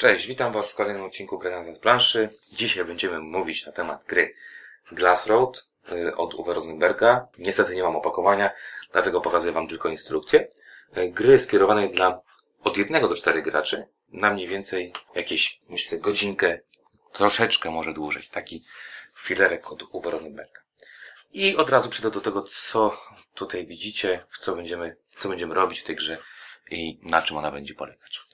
Cześć, witam Was w kolejnym odcinku Gry na planszy. Dzisiaj będziemy mówić na temat gry Glass Road y, od Uwe Rosenberga. Niestety nie mam opakowania, dlatego pokazuję Wam tylko instrukcję. Y, Gry skierowanej dla od jednego do czterech graczy, na mniej więcej jakieś, myślę, godzinkę, troszeczkę może dłużej. Taki filerek od Uwe Rosenberga. I od razu przejdę do tego, co tutaj widzicie, co będziemy, co będziemy robić w tej grze i na czym ona będzie polegać.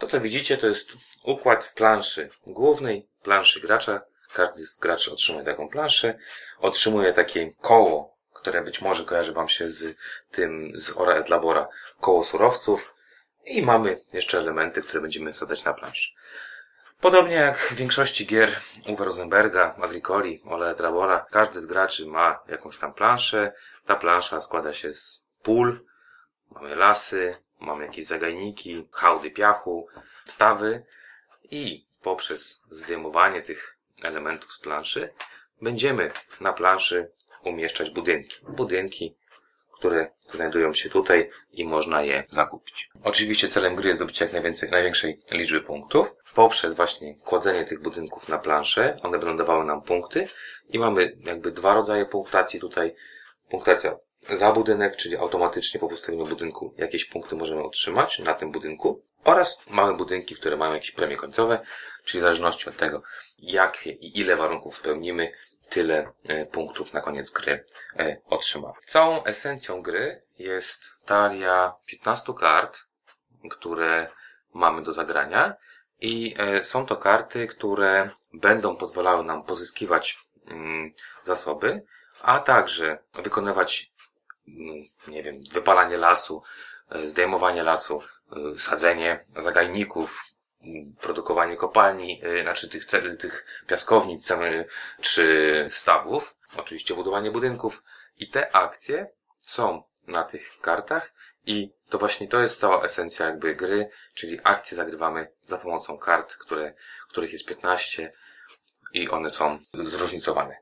To, co widzicie, to jest układ planszy głównej, planszy gracza. Każdy z graczy otrzymuje taką planszę. Otrzymuje takie koło, które być może kojarzy Wam się z tym, z Ora et Labora, koło surowców. I mamy jeszcze elementy, które będziemy zadać na planszy. Podobnie jak w większości gier Uwe Rosenberga, Agricoli, Ola et Labora, każdy z graczy ma jakąś tam planszę. Ta plansza składa się z pól, mamy lasy, mamy jakieś zagajniki, hałdy piachu, stawy i poprzez zdejmowanie tych elementów z planszy będziemy na planszy umieszczać budynki. Budynki, które znajdują się tutaj i można je zakupić. Oczywiście celem gry jest zdobycie jak najwięcej, największej liczby punktów. Poprzez właśnie kładzenie tych budynków na planszę, one będą dawały nam punkty i mamy jakby dwa rodzaje punktacji tutaj. Punktacja za budynek, czyli automatycznie po postawieniu budynku jakieś punkty możemy otrzymać na tym budynku. Oraz mamy budynki, które mają jakieś premie końcowe, czyli w zależności od tego, jakie i ile warunków spełnimy, tyle e, punktów na koniec gry e, otrzymamy. Całą esencją gry jest talia 15 kart, które mamy do zagrania i e, są to karty, które będą pozwalały nam pozyskiwać mm, zasoby, a także wykonywać nie wiem, wypalanie lasu, zdejmowanie lasu, sadzenie zagajników, produkowanie kopalni, znaczy tych, tych piaskownic czy stawów, oczywiście budowanie budynków i te akcje są na tych kartach i to właśnie to jest cała esencja jakby gry, czyli akcje zagrywamy za pomocą kart, które, których jest 15 i one są zróżnicowane.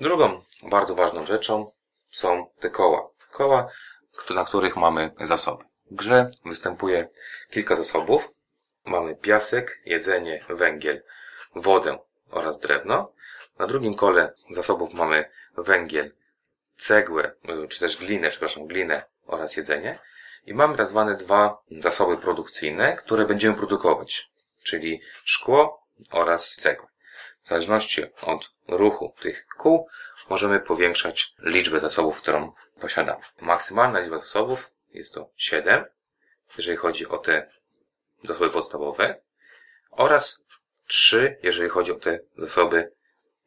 Drugą bardzo ważną rzeczą są te koła. Koła, na których mamy zasoby. W grze występuje kilka zasobów. Mamy piasek, jedzenie, węgiel, wodę oraz drewno. Na drugim kole zasobów mamy węgiel, cegłę, czy też glinę, przepraszam, glinę oraz jedzenie. I mamy tak zwane dwa zasoby produkcyjne, które będziemy produkować, czyli szkło oraz cegłę. W zależności od ruchu tych kół możemy powiększać liczbę zasobów, którą posiadamy. Maksymalna liczba zasobów jest to 7, jeżeli chodzi o te zasoby podstawowe, oraz 3, jeżeli chodzi o te zasoby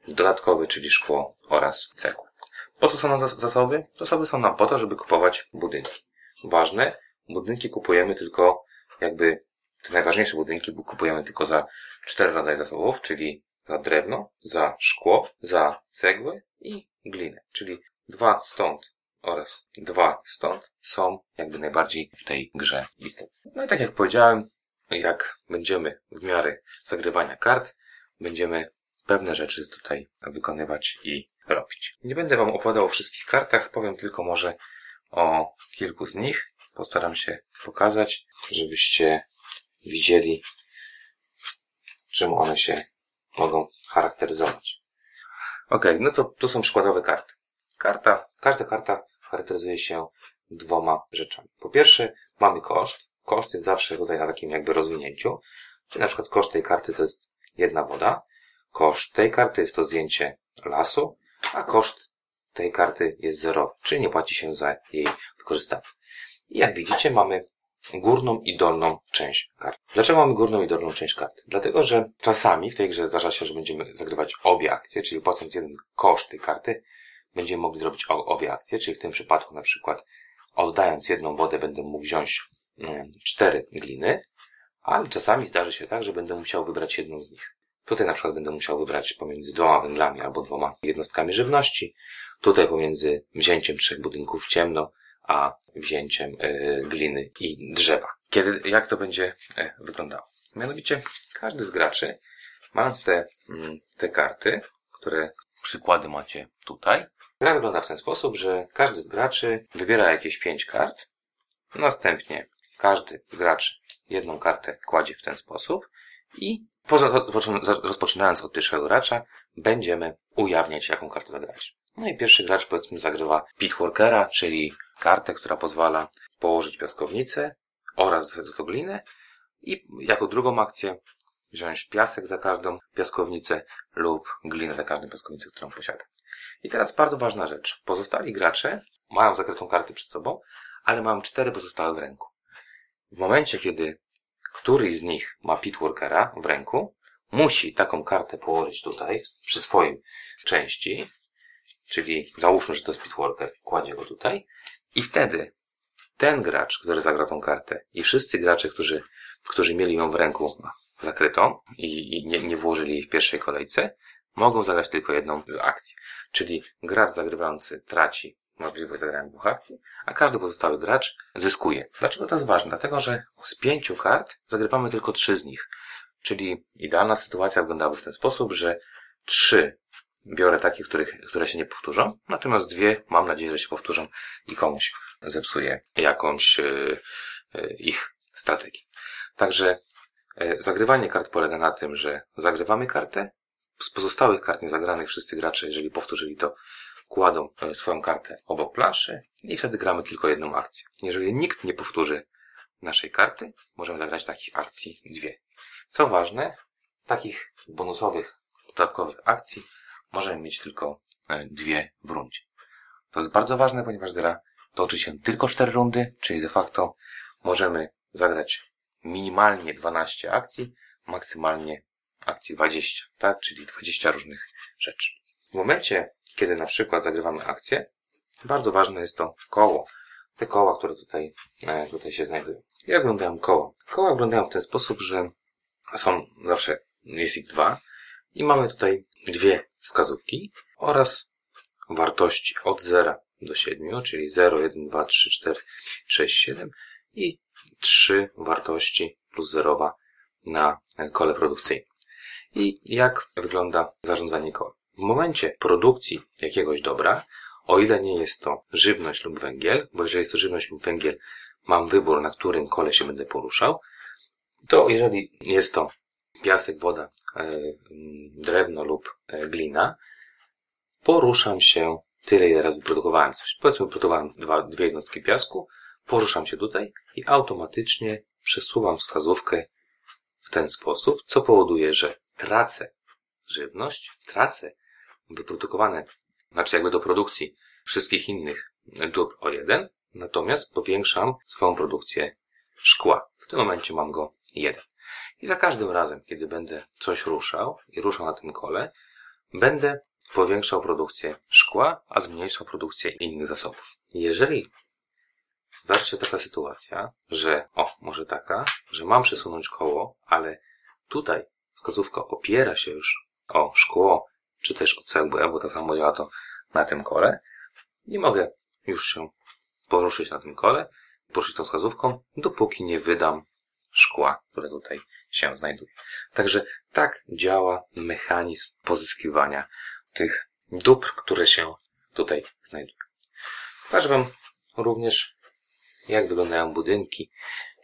dodatkowe, czyli szkło oraz cegła. Po co są nam zasoby? Zasoby są nam po to, żeby kupować budynki. Ważne, budynki kupujemy tylko jakby te najważniejsze budynki kupujemy tylko za cztery rodzaje zasobów, czyli za drewno, za szkło, za cegłę i glinę, czyli dwa stąd oraz dwa stąd są jakby najbardziej w tej grze istotne. No i tak jak powiedziałem, jak będziemy w miarę zagrywania kart, będziemy pewne rzeczy tutaj wykonywać i robić. Nie będę Wam opowiadał o wszystkich kartach, powiem tylko może o kilku z nich. Postaram się pokazać, żebyście widzieli, czym one się mogą charakteryzować. Ok, no to tu są przykładowe karty. Karta, każda karta charakteryzuje się dwoma rzeczami. Po pierwsze, mamy koszt. Koszt jest zawsze tutaj na takim jakby rozwinięciu. Czyli na przykład koszt tej karty to jest jedna woda. Koszt tej karty jest to zdjęcie lasu, a koszt tej karty jest zerowy, czyli nie płaci się za jej wykorzystanie. I jak widzicie, mamy górną i dolną część karty. Dlaczego mamy górną i dolną część karty? Dlatego, że czasami w tej grze zdarza się, że będziemy zagrywać obie akcje, czyli płacąc jeden koszt tej karty, będziemy mogli zrobić obie akcje, czyli w tym przypadku na przykład oddając jedną wodę będę mógł wziąć mm, cztery gliny, ale czasami zdarzy się tak, że będę musiał wybrać jedną z nich. Tutaj na przykład będę musiał wybrać pomiędzy dwoma węglami albo dwoma jednostkami żywności. Tutaj pomiędzy wzięciem trzech budynków ciemno, a wzięciem y, gliny i drzewa. Kiedy, jak to będzie y, wyglądało? Mianowicie każdy z graczy, mając te, y, te karty, które przykłady macie tutaj, Gra wygląda w ten sposób, że każdy z graczy wybiera jakieś pięć kart, następnie każdy z graczy jedną kartę kładzie w ten sposób I poza- rozpoczynając od pierwszego gracza, będziemy ujawniać, jaką kartę zagrać. No i pierwszy gracz, powiedzmy, zagrywa pitworkera, czyli kartę, która pozwala położyć piaskownicę oraz do glinę i jako drugą akcję wziąć piasek za każdą piaskownicę lub glinę za każdą piaskownicę, którą posiada. I teraz bardzo ważna rzecz. Pozostali gracze mają zakrytą kartę przed sobą, ale mają cztery pozostałe w ręku. W momencie, kiedy któryś z nich ma pitworkera w ręku, musi taką kartę położyć tutaj, przy swoim części, czyli załóżmy, że to jest pitworker, kładzie go tutaj i wtedy ten gracz, który zagra tą kartę i wszyscy gracze, którzy, którzy mieli ją w ręku zakrytą i, i nie, nie włożyli jej w pierwszej kolejce, mogą zagrać tylko jedną z akcji. Czyli gracz zagrywający traci możliwość zagrania dwóch akcji, a każdy pozostały gracz zyskuje. Dlaczego to jest ważne? Dlatego, że z pięciu kart zagrywamy tylko trzy z nich. Czyli idealna sytuacja wyglądałaby w ten sposób, że trzy biorę takie, których, które się nie powtórzą, natomiast dwie mam nadzieję, że się powtórzą i komuś zepsuje jakąś yy, yy, ich strategię. Także zagrywanie kart polega na tym, że zagrywamy kartę, z pozostałych kart niezagranych wszyscy gracze, jeżeli powtórzyli to, kładą swoją kartę obok planszy i wtedy gramy tylko jedną akcję. Jeżeli nikt nie powtórzy naszej karty, możemy zagrać takich akcji dwie. Co ważne, takich bonusowych, dodatkowych akcji możemy mieć tylko e, dwie w rundzie. To jest bardzo ważne, ponieważ gra toczy się tylko cztery rundy, czyli de facto możemy zagrać minimalnie 12 akcji, maksymalnie akcji 20, tak? Czyli 20 różnych rzeczy. W momencie, kiedy na przykład zagrywamy akcję, bardzo ważne jest to koło. Te koła, które tutaj, e, tutaj się znajdują. Jak wyglądają koła? Koła wyglądają w ten sposób, że są zawsze, jest ich dwa i mamy tutaj dwie wskazówki oraz wartości od 0 do 7, czyli 0, 1, 2, 3, 4, 6, 7 i trzy wartości plus zerowa na kole produkcyjnym. I jak wygląda zarządzanie kołem? W momencie produkcji jakiegoś dobra, o ile nie jest to żywność lub węgiel, bo jeżeli jest to żywność lub węgiel, mam wybór, na którym kole się będę poruszał, to jeżeli jest to piasek, woda, e, drewno lub e, glina, poruszam się tyle, ile raz wyprodukowałem coś. Powiedzmy, wyprodukowałem dwa, dwie jednostki piasku, poruszam się tutaj i automatycznie przesuwam wskazówkę w ten sposób, co powoduje, że tracę żywność, tracę wyprodukowane, znaczy jakby do produkcji wszystkich innych dóbr o jeden, natomiast powiększam swoją produkcję szkła. W tym momencie mam go jeden. I za każdym razem, kiedy będę coś ruszał i ruszał na tym kole, będę powiększał produkcję szkła, a zmniejszał produkcję innych zasobów. Jeżeli zdarzy się taka sytuacja, że, o, może taka, że mam przesunąć koło, ale tutaj wskazówka opiera się już o szkło, czy też o cegłę, bo tak samo działa to na tym kole, nie mogę już się poruszyć na tym kole, poruszyć tą wskazówką, dopóki nie wydam szkła, które tutaj się znajduje. Także tak działa mechanizm pozyskiwania tych dóbr, które się tutaj znajdują. Pokażę Wam również, jak wyglądają budynki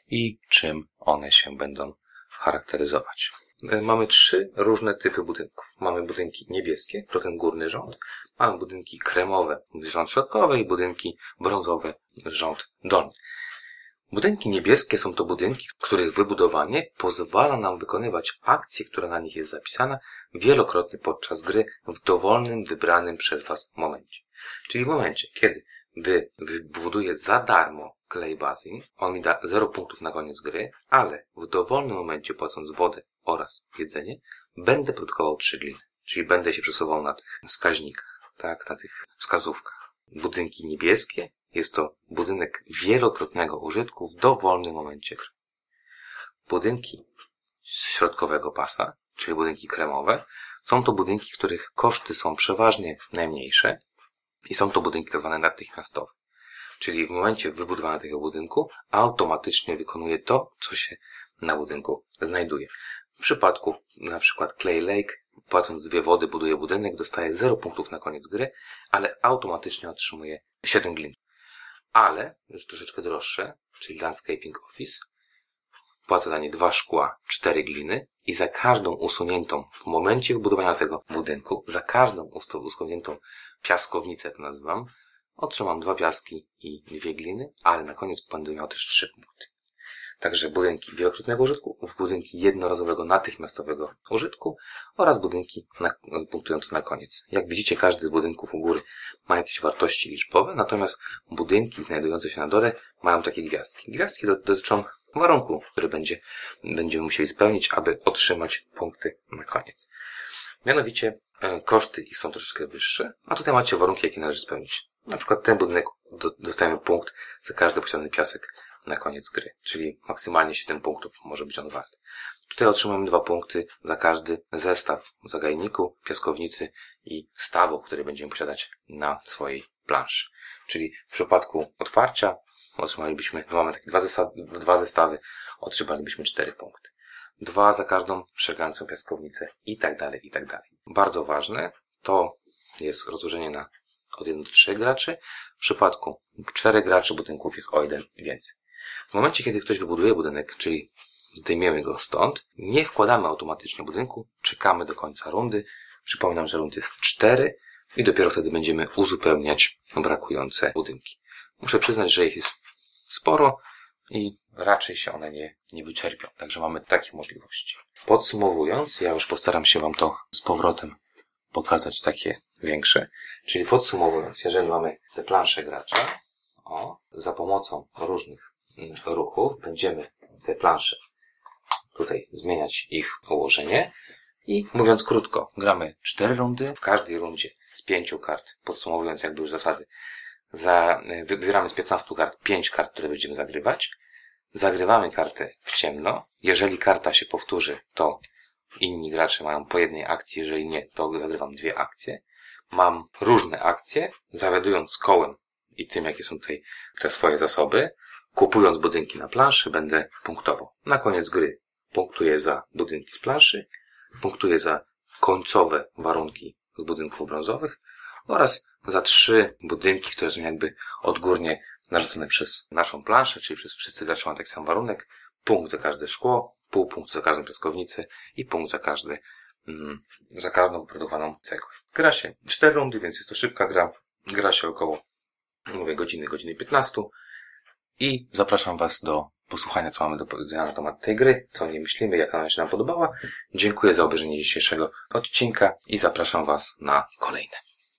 i czym one się będą charakteryzować. E, mamy trzy różne typy budynków. Mamy budynki niebieskie, to ten górny rząd. Mamy budynki kremowe, rząd środkowy i budynki brązowe, rząd dolny. Budynki niebieskie są to budynki, których wybudowanie pozwala nam wykonywać akcję, która na nich jest zapisana, wielokrotnie podczas gry w dowolnym, wybranym przez Was momencie. Czyli w momencie, kiedy wy wybuduję za darmo clay basin, on mi da 0 punktów na koniec gry, ale w dowolnym momencie płacąc wodę oraz jedzenie, będę produkował 3 gliny. Czyli będę się przesuwał na tych wskaźnikach, tak, na tych wskazówkach. Budynki niebieskie jest to budynek wielokrotnego użytku w dowolnym momencie gry. Budynki środkowego pasa, czyli budynki kremowe, są to budynki, których koszty są przeważnie najmniejsze i są to budynki tzw. Tak natychmiastowe. Czyli w momencie wybudowania tego budynku automatycznie wykonuje to, co się na budynku znajduje. W przypadku na przykład Clay Lake, płacąc dwie wody, buduje budynek, dostaje 0 punktów na koniec gry, ale automatycznie otrzymuje 7 glin ale już troszeczkę droższe, czyli Landscaping Office, płacę za nie dwa szkła, cztery gliny i za każdą usuniętą w momencie wybudowania tego budynku, za każdą usuniętą piaskownicę, to nazywam, otrzymam dwa piaski i dwie gliny, ale na koniec będę miał też trzy punkty. Także budynki wielokrotnego użytku, budynki jednorazowego, natychmiastowego użytku oraz budynki na, punktujące na koniec. Jak widzicie, każdy z budynków u góry ma jakieś wartości liczbowe, natomiast budynki znajdujące się na dole mają takie gwiazdki. Gwiazdki do- dotyczą warunku, który będzie, będziemy musieli spełnić, aby otrzymać punkty na koniec. Mianowicie e, koszty ich są troszeczkę wyższe, a tutaj macie warunki, jakie należy spełnić. Na przykład ten budynek do- dostajemy punkt za każdy posiadany piasek na koniec gry, czyli maksymalnie 7 punktów może być on wart. Tutaj otrzymujemy dwa punkty za każdy zestaw zagajniku, piaskownicy i stawu, który będziemy posiadać na swojej planszy. Czyli w przypadku otwarcia otrzymalibyśmy, no mamy takie dwa zestawy, dwa zestawy otrzymalibyśmy 4 punkty. Dwa za każdą przegrającą piaskownicę i tak dalej, i tak dalej. Bardzo ważne to jest rozłożenie na od 1 do 3 graczy. W przypadku 4 graczy budynków jest o 1 więcej. W momencie, kiedy ktoś wybuduje budynek, czyli zdejmiemy go stąd, nie wkładamy automatycznie budynku, czekamy do końca rundy. Przypominam, że rund jest 4 i dopiero wtedy będziemy uzupełniać brakujące budynki. Muszę przyznać, że ich jest sporo i raczej się one nie, nie wyczerpią. Także mamy takie możliwości. Podsumowując, ja już postaram się Wam to z powrotem pokazać takie większe. Czyli podsumowując, jeżeli mamy te plansze gracza, o, za pomocą różnych mm, ruchów będziemy te plansze tutaj zmieniać ich ułożenie i mówiąc krótko, gramy cztery rundy, w każdej rundzie z pięciu kart, podsumowując jakby już zasady, za, wybieramy z 15 kart 5 kart, które będziemy zagrywać, zagrywamy kartę w ciemno, jeżeli karta się powtórzy, to inni gracze mają po jednej akcji, jeżeli nie, to zagrywam dwie akcje. Mam różne akcje, zawiadując kołem i tym, jakie są tutaj te swoje zasoby. Kupując budynki na planszy, będę punktował. Na koniec gry punktuję za budynki z planszy, punktuję za końcowe warunki z budynków brązowych oraz za trzy budynki, które są jakby odgórnie narzucone przez naszą planszę, czyli przez wszyscy mają taki sam warunek. Punkt za każde szkło, pół punktu za każdą piaskownicę i punkt za każdy, mm, za każdą wyprodukowaną cegłę. Gra się cztery rundy, więc jest to szybka gra. Gra się około, mówię, godziny, godziny 15 i zapraszam Was do posłuchania, co mamy do powiedzenia na temat tej gry, co o niej myślimy, jak ona się nam podobała. Dziękuję za obejrzenie dzisiejszego odcinka i zapraszam Was na kolejne.